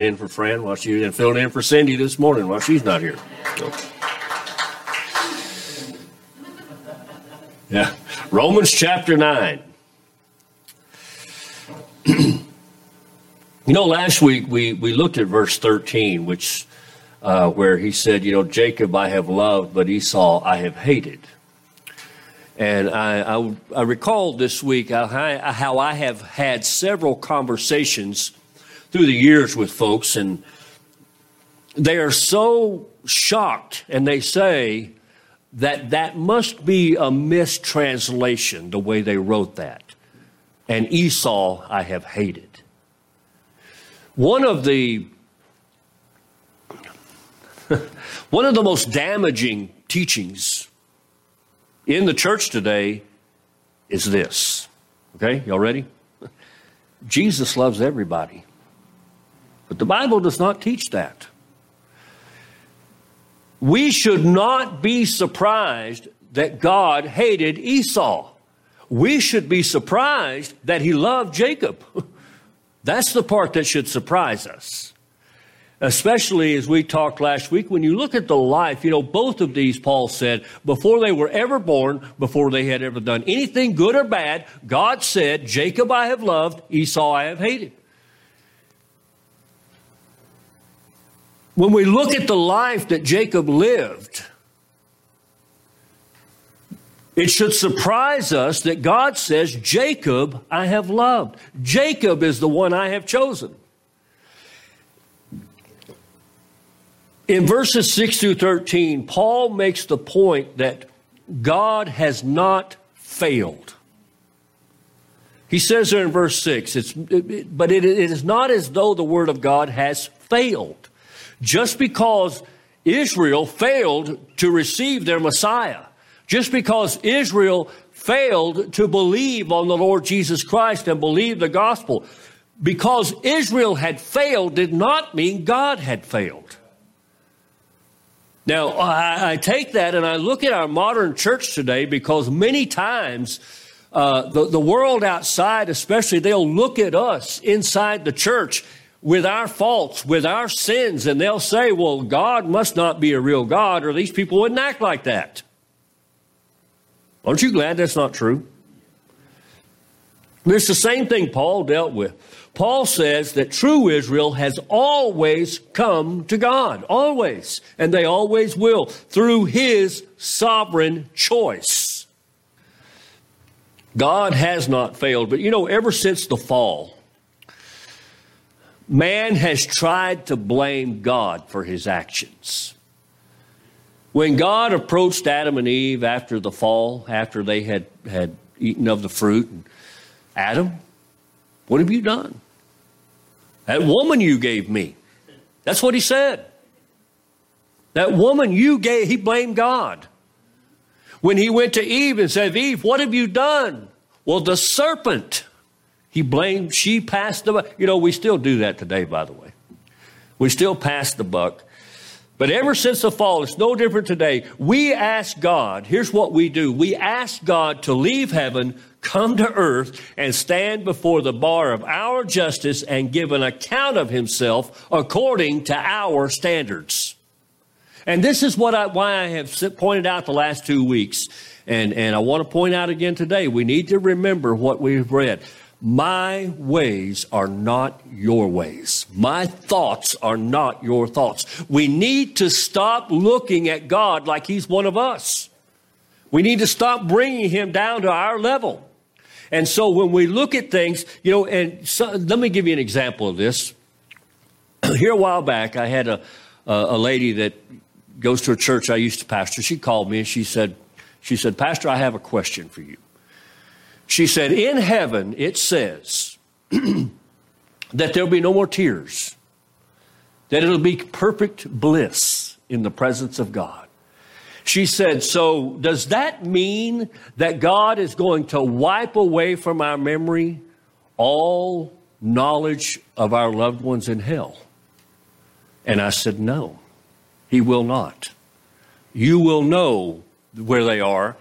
in for Fran while she and filled in for Cindy this morning while she's not here. So. Yeah, Romans chapter nine. you know, last week we we looked at verse thirteen, which uh, where he said, you know, Jacob I have loved, but Esau I have hated. And I, I, I recall this week how I, how I have had several conversations through the years with folks, and they are so shocked, and they say that that must be a mistranslation, the way they wrote that. And Esau I have hated. One of the one of the most damaging teachings in the church today is this. Okay, y'all ready? Jesus loves everybody. But the Bible does not teach that. We should not be surprised that God hated Esau. We should be surprised that he loved Jacob. That's the part that should surprise us. Especially as we talked last week, when you look at the life, you know, both of these, Paul said, before they were ever born, before they had ever done anything good or bad, God said, Jacob I have loved, Esau I have hated. When we look at the life that Jacob lived, it should surprise us that God says, Jacob I have loved. Jacob is the one I have chosen. In verses 6 through 13, Paul makes the point that God has not failed. He says there in verse 6, it's, it, but it, it is not as though the word of God has failed. Just because Israel failed to receive their Messiah, just because Israel failed to believe on the Lord Jesus Christ and believe the gospel, because Israel had failed did not mean God had failed. Now, I, I, take that and I look at our modern church today because many times uh, the, the world outside, especially, they'll look at us inside the church with our faults, with our sins, and they'll say, well, God must not be a real God, or these people wouldn't act like that. Aren't you glad that's not true? It's the same thing Paul dealt with. Paul says that true Israel has always come to God, always, and they always will, through his sovereign choice. God has not failed, but you know, ever since the fall, Man has tried to blame God for his actions. When God approached Adam and Eve after the fall, after they had, had eaten of the fruit, Adam, what have you done? That woman you gave me. That's what he said. That woman you gave, he blamed God. When he went to Eve and said, Eve, what have you done? Well, the serpent he blamed, she passed the buck. You know, we still do that today, by the way. We still pass the buck. But ever since the fall, it's no different today. We ask God, here's what we do. We ask God to leave heaven, come to earth, and stand before the bar of our justice and give an account of himself according to our standards. And this is what I, why I have pointed out the last two weeks. And, and I want to point out again today. We need to remember what we've read. My ways are not your ways. My thoughts are not your thoughts. We need to stop looking at God like He's one of us. We need to stop bringing Him down to our level. And so when we look at things, you know, and so, let me give you an example of this. Here a while back, I had a, a lady that goes to a church I used to pastor. She called me and she said, she said, Pastor, I have a question for you. She said, In heaven, it says that there'll be no more tears, that it'll be perfect bliss in the presence of God. She said, So does that mean that God is going to wipe away from our memory all knowledge of our loved ones in hell? And I said, No, He will not. You will know where they are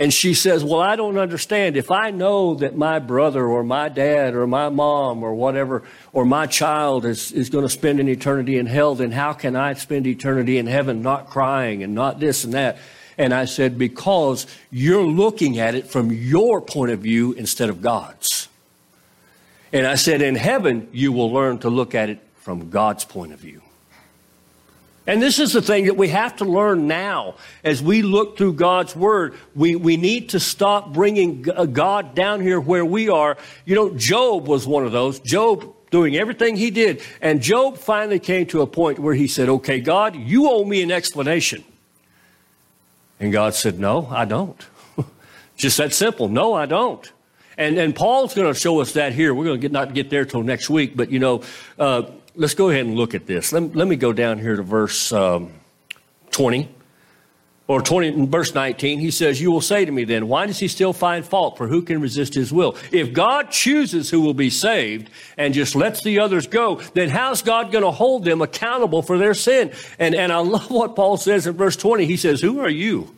And she says, Well, I don't understand. If I know that my brother or my dad or my mom or whatever, or my child is, is going to spend an eternity in hell, then how can I spend eternity in heaven not crying and not this and that? And I said, Because you're looking at it from your point of view instead of God's. And I said, In heaven, you will learn to look at it from God's point of view. And this is the thing that we have to learn now as we look through God's Word. We, we need to stop bringing God down here where we are. You know, Job was one of those. Job doing everything he did. And Job finally came to a point where he said, Okay, God, you owe me an explanation. And God said, No, I don't. Just that simple. No, I don't. And, and Paul's going to show us that here. We're going to not get there till next week, but you know, uh, let's go ahead and look at this. Let, let me go down here to verse um, 20 or 20 verse 19 he says you will say to me then why does he still find fault? For who can resist his will? If god chooses who will be saved and just lets the others go then how's god going to hold them accountable for their sin? And and i love what paul says in verse 20 he says who are you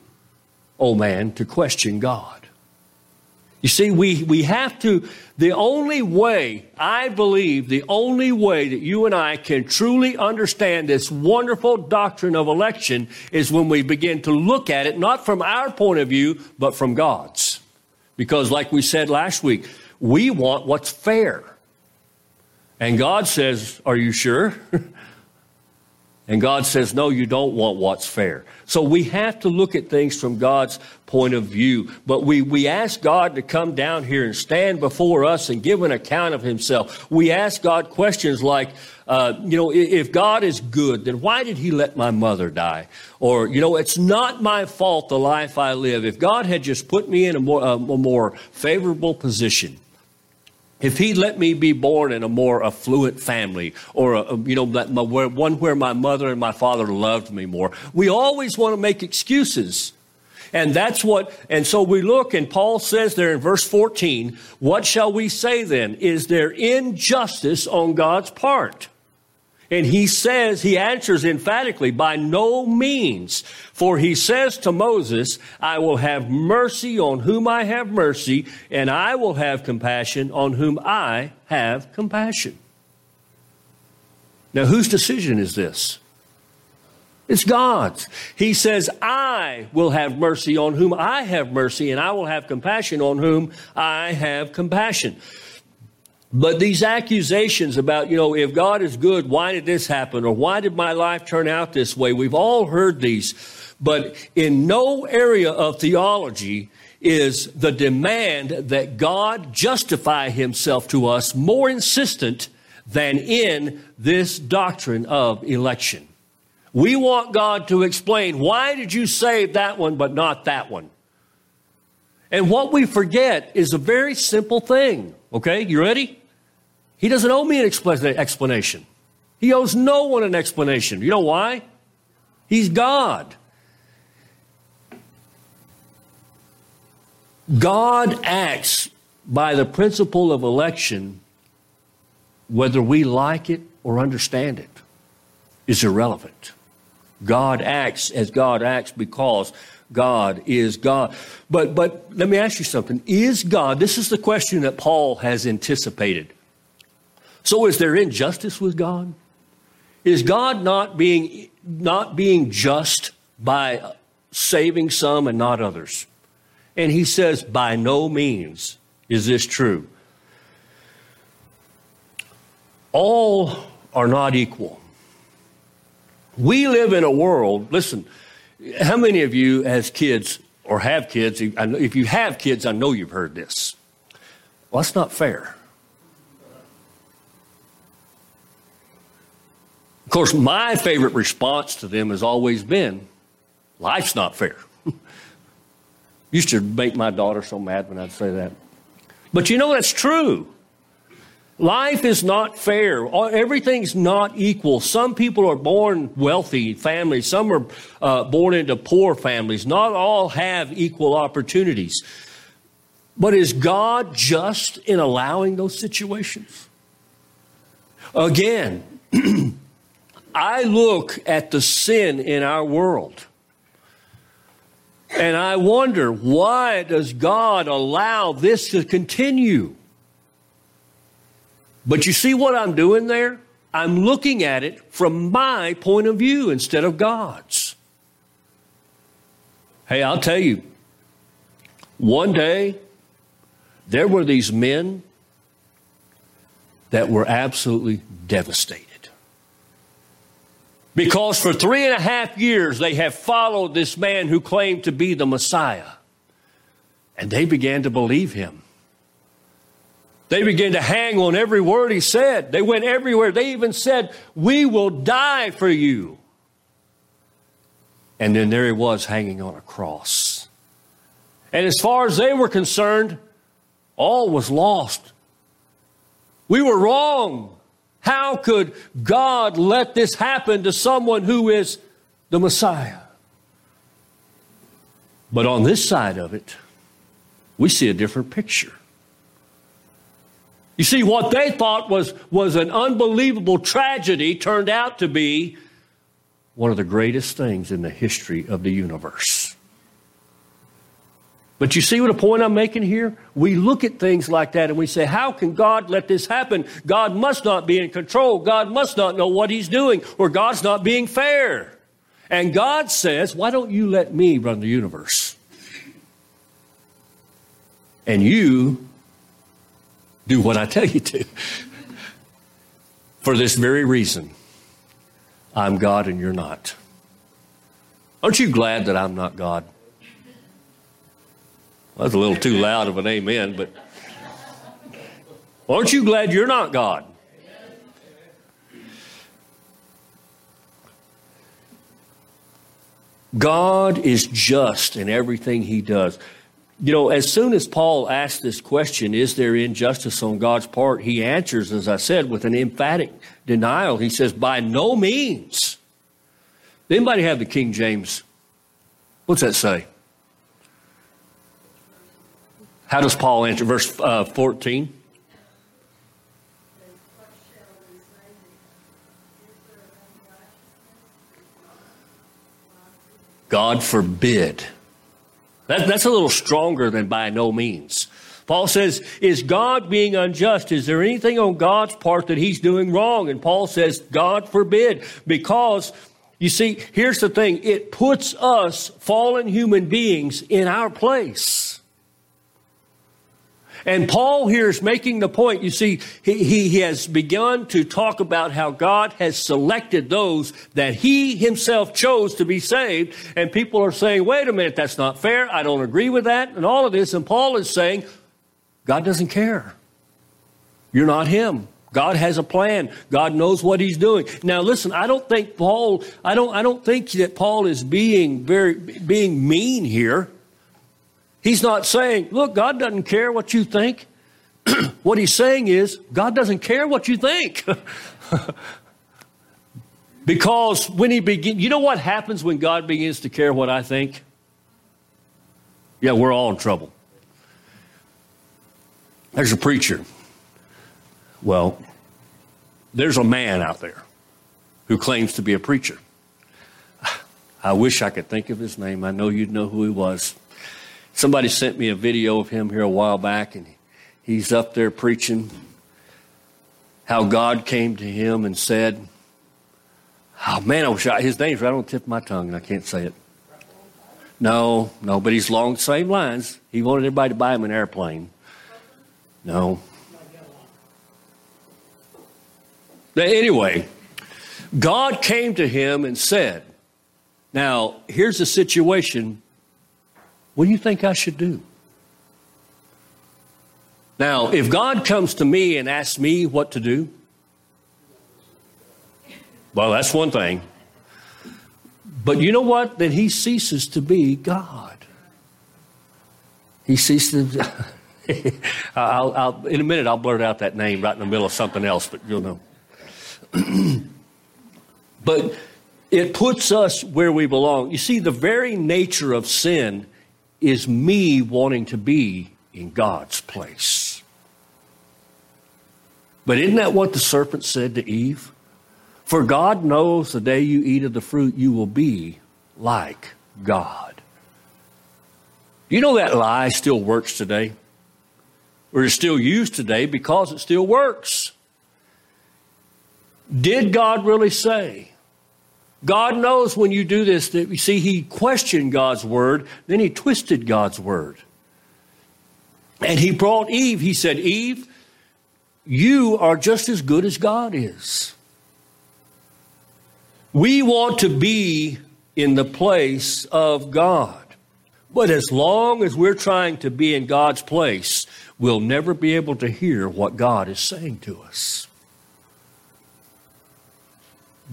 o man to question god you see, we, we have to, the only way, I believe, the only way that you and I can truly understand this wonderful doctrine of election is when we begin to look at it, not from our point of view, but from God's. Because, like we said last week, we want what's fair. And God says, Are you sure? And God says, no, you don't want what's fair. So we have to look at things from God's point of view. But we, we ask God to come down here and stand before us and give an account of himself. We ask God questions like, uh, you know, if God is good, then why did he let my mother die? Or, you know, it's not my fault the life I live. If God had just put me in a more, a more favorable position, if he let me be born in a more affluent family or, a, you know, one where my mother and my father loved me more, we always want to make excuses. And that's what, and so we look, and Paul says there in verse 14, what shall we say then? Is there injustice on God's part? And he says, he answers emphatically, by no means. For he says to Moses, I will have mercy on whom I have mercy, and I will have compassion on whom I have compassion. Now, whose decision is this? It's God's. He says, I will have mercy on whom I have mercy, and I will have compassion on whom I have compassion. But these accusations about, you know, if God is good, why did this happen? Or why did my life turn out this way? We've all heard these. But in no area of theology is the demand that God justify himself to us more insistent than in this doctrine of election. We want God to explain why did you save that one but not that one? And what we forget is a very simple thing. Okay, you ready? He doesn't owe me an explanation. He owes no one an explanation. You know why? He's God. God acts by the principle of election, whether we like it or understand it, is irrelevant. God acts as God acts because God is God. But, but let me ask you something. Is God, this is the question that Paul has anticipated. So is there injustice with God? Is God not being, not being just by saving some and not others? And he says, by no means is this true. All are not equal. We live in a world, listen, how many of you as kids or have kids, if you have kids, I know you've heard this. Well, that's not fair. Of course, my favorite response to them has always been, life's not fair. Used to make my daughter so mad when I'd say that. But you know, that's true. Life is not fair. Everything's not equal. Some people are born wealthy families. Some are uh, born into poor families. Not all have equal opportunities. But is God just in allowing those situations? Again, I look at the sin in our world. And I wonder, why does God allow this to continue? But you see what I'm doing there? I'm looking at it from my point of view instead of God's. Hey, I'll tell you, one day there were these men that were absolutely devastated. Because for three and a half years they have followed this man who claimed to be the Messiah. And they began to believe him. They began to hang on every word he said. They went everywhere. They even said, We will die for you. And then there he was hanging on a cross. And as far as they were concerned, all was lost. We were wrong. How could God let this happen to someone who is the Messiah? But on this side of it, we see a different picture. You see, what they thought was, was an unbelievable tragedy turned out to be one of the greatest things in the history of the universe. But you see what a point I'm making here? We look at things like that and we say, How can God let this happen? God must not be in control. God must not know what He's doing, or God's not being fair. And God says, Why don't you let me run the universe? And you do what I tell you to. For this very reason, I'm God and you're not. Aren't you glad that I'm not God? Well, that's a little too loud of an amen, but aren't you glad you're not God? God is just in everything he does. You know, as soon as Paul asks this question, is there injustice on God's part? He answers, as I said, with an emphatic denial. He says, by no means. Anybody have the King James? What's that say? How does Paul answer? Verse uh, 14. God forbid. That, that's a little stronger than by no means. Paul says, Is God being unjust? Is there anything on God's part that he's doing wrong? And Paul says, God forbid. Because, you see, here's the thing it puts us, fallen human beings, in our place. And Paul here is making the point. You see, he, he has begun to talk about how God has selected those that he himself chose to be saved. And people are saying, wait a minute, that's not fair. I don't agree with that. And all of this. And Paul is saying, God doesn't care. You're not him. God has a plan. God knows what he's doing. Now listen, I don't think Paul, I don't, I don't think that Paul is being very, being mean here. He's not saying, look, God doesn't care what you think. what he's saying is, God doesn't care what you think. because when he begins, you know what happens when God begins to care what I think? Yeah, we're all in trouble. There's a preacher. Well, there's a man out there who claims to be a preacher. I wish I could think of his name. I know you'd know who he was. Somebody sent me a video of him here a while back, and he's up there preaching how God came to him and said, Oh man, I wish I, his name's right on the tip of my tongue, and I can't say it. No, no, but he's along the same lines. He wanted everybody to buy him an airplane. No. But anyway, God came to him and said, Now, here's the situation what do you think I should do? Now, if God comes to me and asks me what to do, well, that's one thing. But you know what? Then he ceases to be God. He ceases to. I'll, I'll, in a minute, I'll blurt out that name right in the middle of something else, but you'll know. but it puts us where we belong. You see, the very nature of sin is me wanting to be in God's place. But isn't that what the serpent said to Eve? For God knows the day you eat of the fruit, you will be like God. You know that lie still works today? Or is still used today because it still works. Did God really say? God knows when you do this that you see he questioned God's word, then he twisted God's word. And he brought Eve, he said, Eve, you are just as good as God is. We want to be in the place of God. But as long as we're trying to be in God's place, we'll never be able to hear what God is saying to us.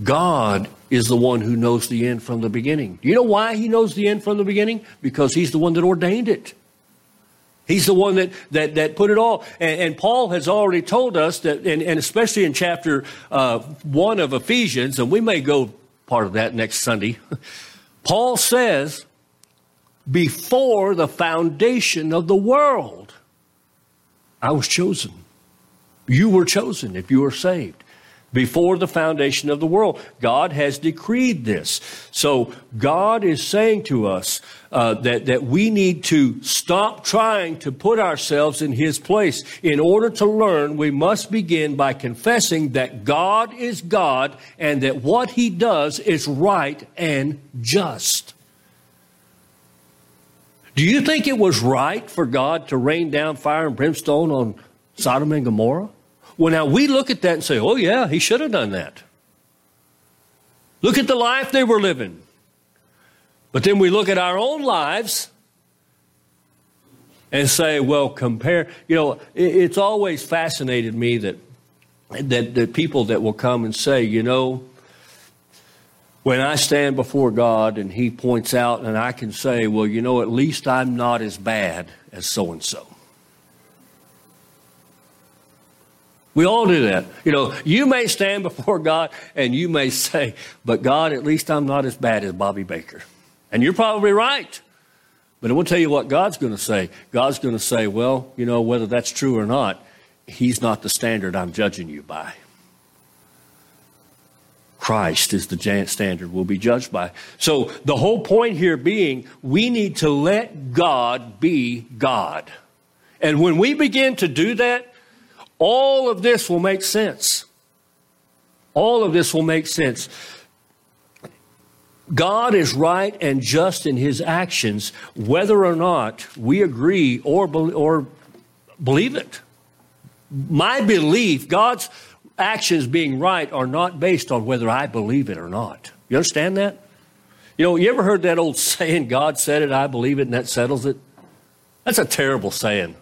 God is the one who knows the end from the beginning. Do you know why he knows the end from the beginning? Because he's the one that ordained it. He's the one that, that, that put it all. And, and Paul has already told us that, and, and especially in chapter uh, 1 of Ephesians, and we may go part of that next Sunday, Paul says, before the foundation of the world, I was chosen. You were chosen if you were saved before the foundation of the world. God has decreed this. So God is saying to us uh, that, that we need to stop trying to put ourselves in His place. In order to learn, we must begin by confessing that God is God and that what He does is right and just. Do you think it was right for God to rain down fire and brimstone on Sodom and Gomorrah? Well, now we look at that and say, oh, yeah, he should have done that. Look at the life they were living. But then we look at our own lives and say, well, compare. You know, it's always fascinated me that, that, that people that will come and say, you know, when I stand before God and He points out, and I can say, well, you know, at least I'm not as bad as so and so. We all do that. You know, you may stand before God and you may say, but God, at least I'm not as bad as Bobby Baker. And you're probably right. But I will tell you what God's going to say. God's going to say, well, you know, whether that's true or not, He's not the standard I'm judging you by. Christ is the standard we'll be judged by. So the whole point here being, we need to let God be God. And when we begin to do that, all of this will make sense. All of this will make sense. God is right and just in his actions, whether or not we agree or, be- or believe it. My belief, God's actions being right, are not based on whether I believe it or not. You understand that? You know, you ever heard that old saying, God said it, I believe it, and that settles it? That's a terrible saying.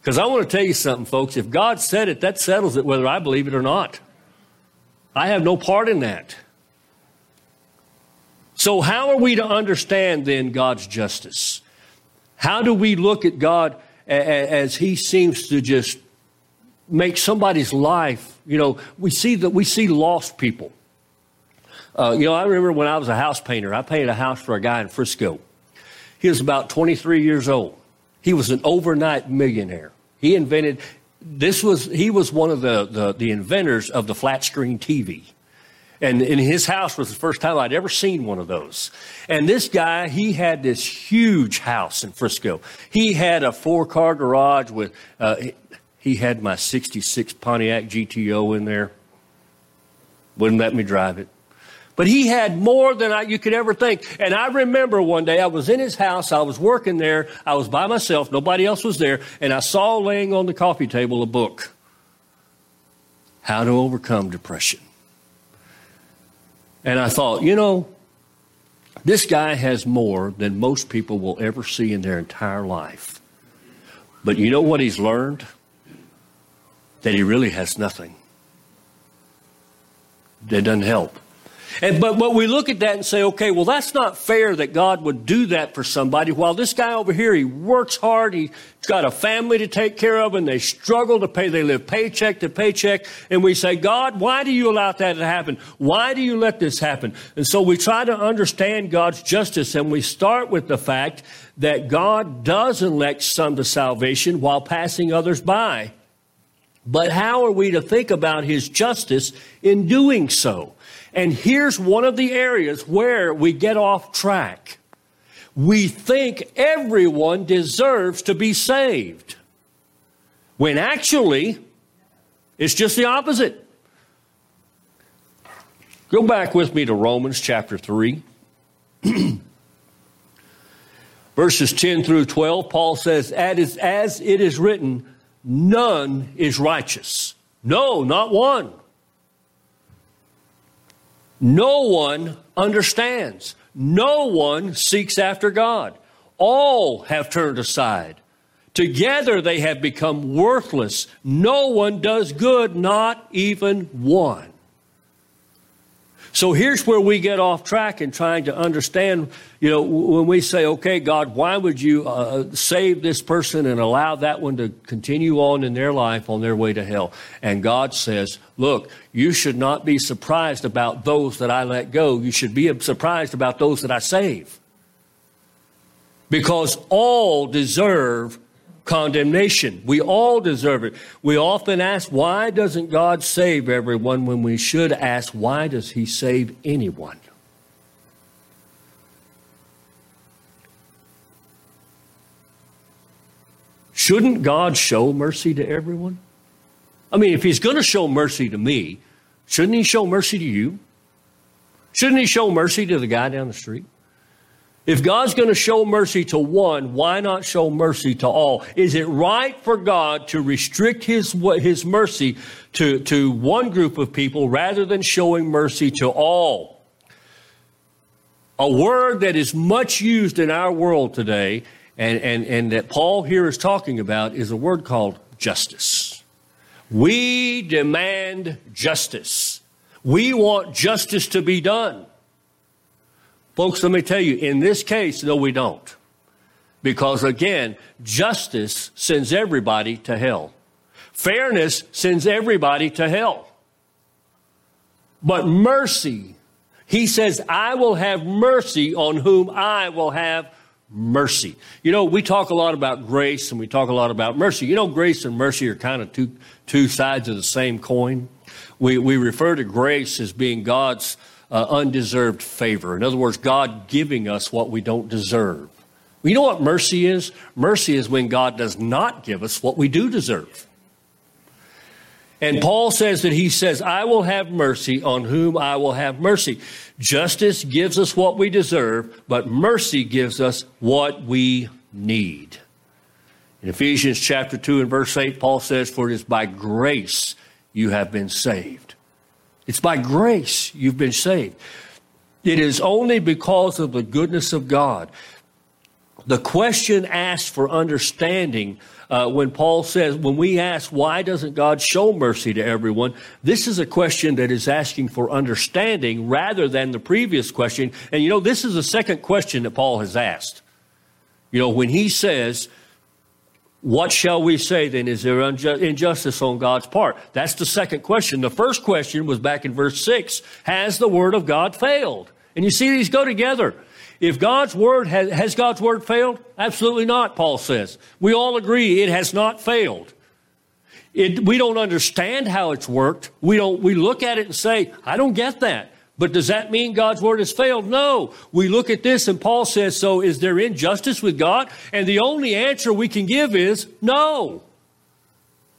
Because I want to tell you something, folks. If God said it, that settles it whether I believe it or not. I have no part in that. So, how are we to understand then God's justice? How do we look at God as He seems to just make somebody's life? You know, we see that we see lost people. Uh, you know, I remember when I was a house painter, I painted a house for a guy in Frisco. He was about 23 years old. He was an overnight millionaire. He invented this was he was one of the, the, the inventors of the flat screen TV. And in his house was the first time I'd ever seen one of those. And this guy, he had this huge house in Frisco. He had a four car garage with, uh, he had my 66 Pontiac GTO in there. Wouldn't let me drive it. But he had more than I, you could ever think. And I remember one day I was in his house. I was working there. I was by myself. Nobody else was there. And I saw laying on the coffee table a book How to Overcome Depression. And I thought, you know, this guy has more than most people will ever see in their entire life. But you know what he's learned? That he really has nothing. That doesn't help. And, but, but we look at that and say, okay, well, that's not fair that God would do that for somebody. While this guy over here, he works hard, he's got a family to take care of, and they struggle to pay, they live paycheck to paycheck. And we say, God, why do you allow that to happen? Why do you let this happen? And so we try to understand God's justice, and we start with the fact that God does elect some to salvation while passing others by. But how are we to think about his justice in doing so? And here's one of the areas where we get off track. we think everyone deserves to be saved, when actually it's just the opposite. Go back with me to Romans chapter 3. Verses 10 through 12, Paul says, As it is written, none is righteous. No, not one. No one understands. No one seeks after God. All have turned aside. Together they have become worthless. No one does good, not even one. So here's where we get off track in trying to understand, you know, when we say, okay, God, why would you uh, save this person and allow that one to continue on in their life on their way to hell? And God says, look, you should not be surprised about those that I let go. You should be surprised about those that I save. Because all deserve condemnation. We all deserve it. We often ask, why doesn't God save everyone when we should ask, why does He save anyone? Shouldn't God show mercy to everyone? I mean, if He's going to show mercy to me, shouldn't He show mercy to you? Shouldn't He show mercy to the guy down the street? If God's going to show mercy to one, why not show mercy to all? Is it right for God to restrict his, his mercy to, to one group of people rather than showing mercy to all? A word that is much used in our world today and, and, and that Paul here is talking about is a word called justice. We demand justice. We want justice to be done. Folks, let me tell you, in this case, no, we don't. Because again, justice sends everybody to hell. Fairness sends everybody to hell. But mercy, he says, I will have mercy on whom I will have mercy. You know, we talk a lot about grace and we talk a lot about mercy. You know, grace and mercy are kind of two, two sides of the same coin. We, we refer to grace as being God's uh, undeserved favor. In other words, God giving us what we don't deserve. You know what mercy is? Mercy is when God does not give us what we do deserve. And Paul says that he says, I will have mercy on whom I will have mercy. Justice gives us what we deserve, but mercy gives us what we need. In Ephesians chapter 2 and verse 8, Paul says, For it is by grace you have been saved. It's by grace you've been saved. It is only because of the goodness of God. The question asked for understanding uh, when Paul says, when we ask, why doesn't God show mercy to everyone? This is a question that is asking for understanding rather than the previous question. And you know, this is the second question that Paul has asked. You know, when he says, what shall we say then? Is there injustice on God's part? That's the second question. The first question was back in verse 6 Has the word of God failed? And you see these go together. If God's word has, has God's word failed? Absolutely not, Paul says. We all agree it has not failed. It, we don't understand how it's worked. We don't, we look at it and say, I don't get that. But does that mean God's word has failed? No. We look at this and Paul says, so is there injustice with God? And the only answer we can give is no.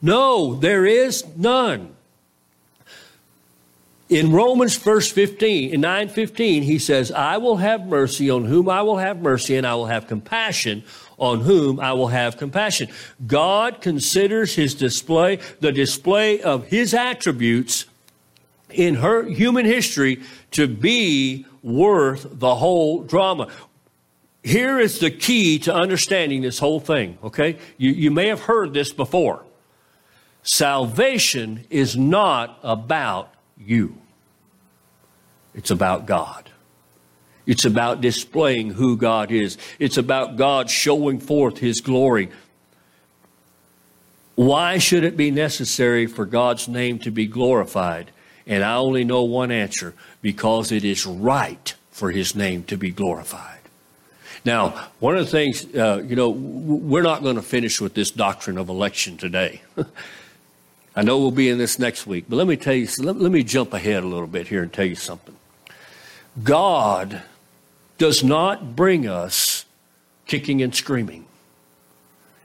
No, there is none. In Romans verse 15, in 9:15, he says, I will have mercy on whom I will have mercy, and I will have compassion on whom I will have compassion. God considers his display, the display of his attributes in her human history to be worth the whole drama. Here is the key to understanding this whole thing, okay? You, you may have heard this before. Salvation is not about you, it's about God. It's about displaying who God is. It's about God showing forth His glory. Why should it be necessary for God's name to be glorified? And I only know one answer because it is right for his name to be glorified. Now, one of the things, uh, you know, we're not going to finish with this doctrine of election today. I know we'll be in this next week, but let me tell you, let, let me jump ahead a little bit here and tell you something. God does not bring us kicking and screaming.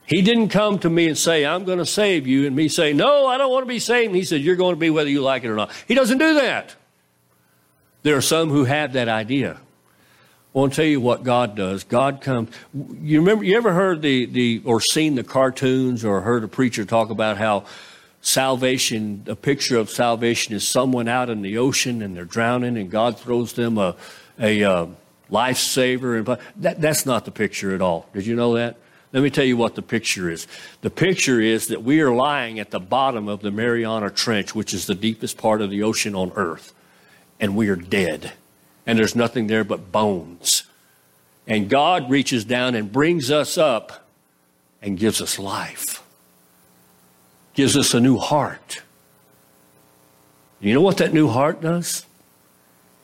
He didn't come to me and say, I'm going to save you, and me say, No, I don't want to be saved. And he said, You're going to be whether you like it or not. He doesn't do that. There are some who have that idea. I want to tell you what God does. God comes. You remember? You ever heard the, the or seen the cartoons or heard a preacher talk about how salvation, a picture of salvation, is someone out in the ocean and they're drowning, and God throws them a a uh, lifesaver, and that, that's not the picture at all. Did you know that? Let me tell you what the picture is. The picture is that we are lying at the bottom of the Mariana Trench, which is the deepest part of the ocean on earth, and we are dead. And there's nothing there but bones. And God reaches down and brings us up and gives us life, gives us a new heart. You know what that new heart does?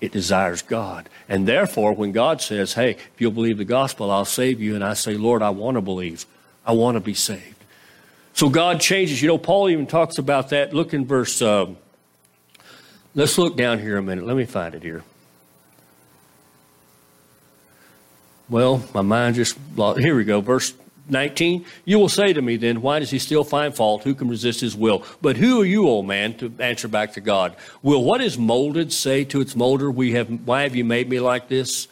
It desires God. And therefore, when God says, Hey, if you'll believe the gospel, I'll save you, and I say, Lord, I want to believe, I want to be saved. So God changes. You know, Paul even talks about that. Look in verse, um, let's look down here a minute. Let me find it here. Well, my mind just, here we go. Verse 19, you will say to me then, why does he still find fault? Who can resist his will? But who are you, old man, to answer back to God? Will what is molded say to its molder, we have, why have you made me like this?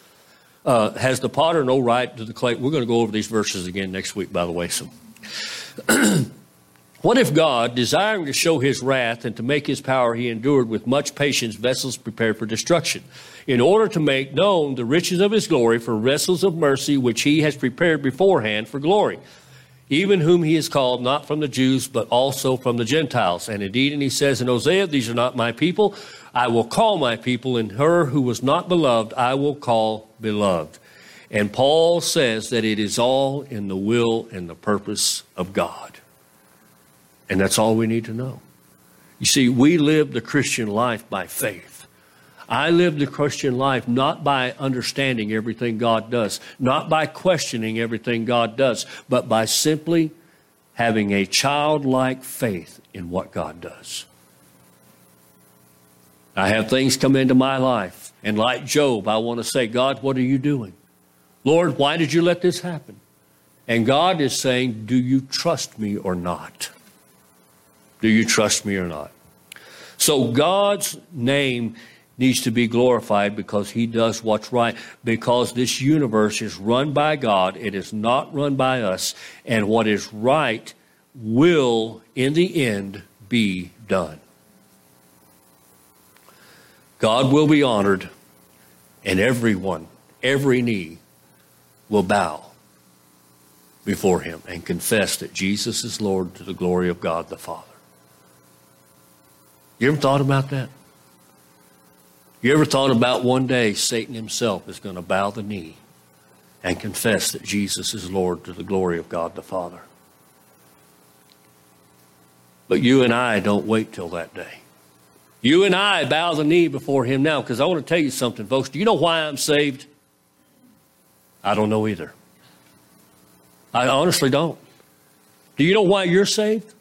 Uh, has the potter no right to the clay? We're going to go over these verses again next week, by the way. So, what if God, desiring to show his wrath and to make his power, he endured with much patience vessels prepared for destruction? In order to make known the riches of his glory for vessels of mercy which he has prepared beforehand for glory even whom he has called not from the Jews, but also from the Gentiles. And indeed, and he says in Hosea, These are not my people. I will call my people, and her who was not beloved, I will call beloved. And Paul says that it is all in the will and the purpose of God. And that's all we need to know. You see, we live the Christian life by faith. I live the Christian life not by understanding everything God does, not by questioning everything God does, but by simply having a childlike faith in what God does. I have things come into my life, and like Job, I want to say, God, what are you doing? Lord, why did you let this happen? And God is saying, Do you trust me or not? Do you trust me or not? So God's name needs to be glorified because he does what's right. Because this universe is run by God, it is not run by us. And what is right will, in the end, be done. God will be honored, and everyone, every knee will bow before him and confess that Jesus is Lord to the glory of God the Father. You ever thought about that? You ever thought about one day Satan himself is going to bow the knee and confess that Jesus is Lord to the glory of God the Father? But you and I don't wait till that day. You and I bow the knee before him now because I want to tell you something, folks. Do you know why I'm saved? I don't know either. I honestly don't. Do you know why you're saved?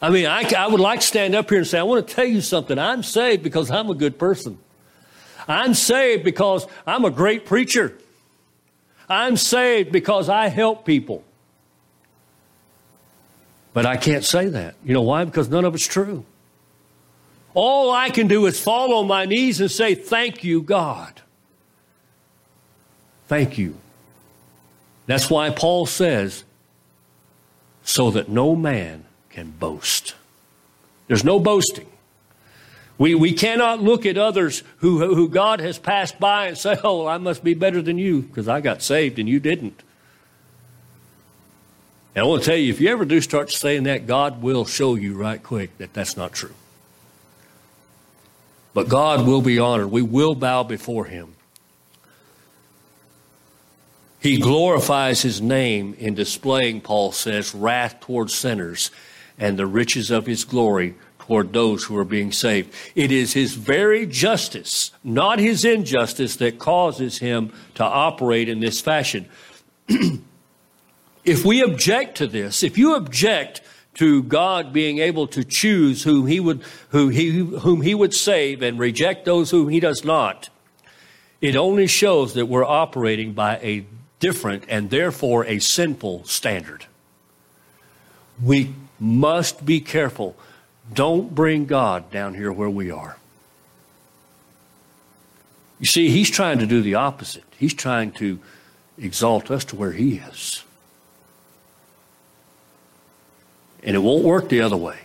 I mean, I, I would like to stand up here and say, I want to tell you something. I'm saved because I'm a good person. I'm saved because I'm a great preacher. I'm saved because I help people. But I can't say that. You know why? Because none of it's true. All I can do is fall on my knees and say, Thank you, God. Thank you. That's why Paul says, so that no man can boast. There's no boasting. We, we cannot look at others who, who God has passed by and say, oh, I must be better than you because I got saved and you didn't. And I want to tell you, if you ever do start saying that, God will show you right quick that that's not true. But God will be honored. We will bow before Him. He glorifies His name in displaying, Paul says, wrath towards sinners and the riches of his glory toward those who are being saved. It is his very justice, not his injustice, that causes him to operate in this fashion. if we object to this, if you object to God being able to choose whom he would, who he, whom he would save and reject those whom he does not, it only shows that we're operating by a different and therefore a sinful standard. We must be careful. Don't bring God down here where we are. You see, He's trying to do the opposite. He's trying to exalt us to where He is. And it won't work the other way.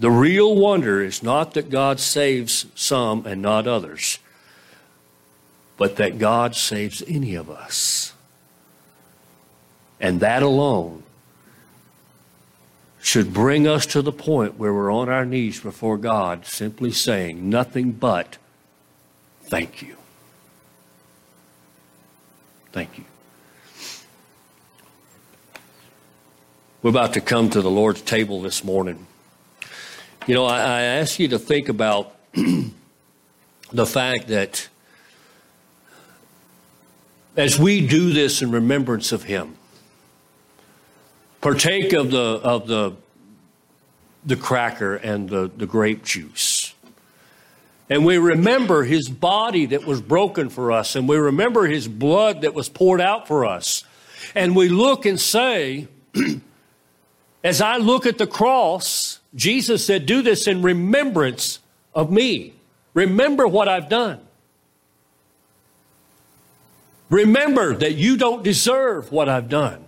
The real wonder is not that God saves some and not others, but that God saves any of us. And that alone should bring us to the point where we're on our knees before God, simply saying nothing but, Thank you. Thank you. We're about to come to the Lord's table this morning. You know, I, I ask you to think about the fact that as we do this in remembrance of Him, partake of the of the the cracker and the, the grape juice. And we remember his body that was broken for us, and we remember his blood that was poured out for us. And we look and say, as I look at the cross, Jesus said, Do this in remembrance of me. Remember what I've done. Remember that you don't deserve what I've done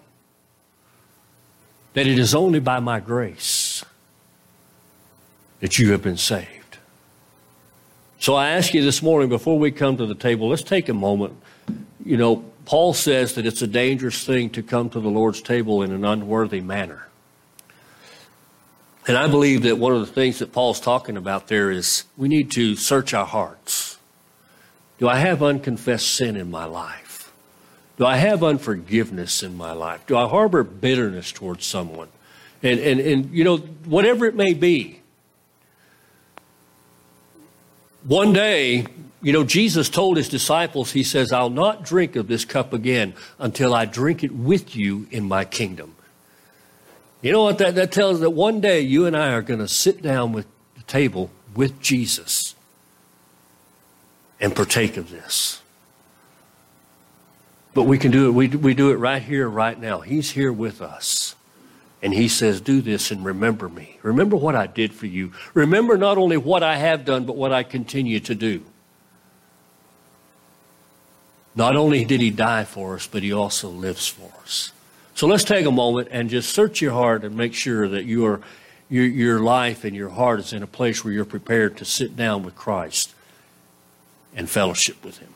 that it is only by my grace that you have been saved. So I ask you this morning, before we come to the table, let's take a moment. You know, Paul says that it's a dangerous thing to come to the Lord's table in an unworthy manner. And I believe that one of the things that Paul's talking about there is we need to search our hearts. Do I have unconfessed sin in my life? Do I have unforgiveness in my life? Do I harbor bitterness towards someone? And, and, and you know, whatever it may be. One day, you know, Jesus told his disciples, He says, I'll not drink of this cup again until I drink it with you in my kingdom. You know what that, that tells us? That one day you and I are going to sit down with the table with Jesus and partake of this. But we can do it. We, we do it right here, right now. He's here with us. And he says, Do this and remember me. Remember what I did for you. Remember not only what I have done, but what I continue to do. Not only did he die for us, but he also lives for us. So let's take a moment and just search your heart and make sure that your, your, your life and your heart is in a place where you're prepared to sit down with Christ and fellowship with him.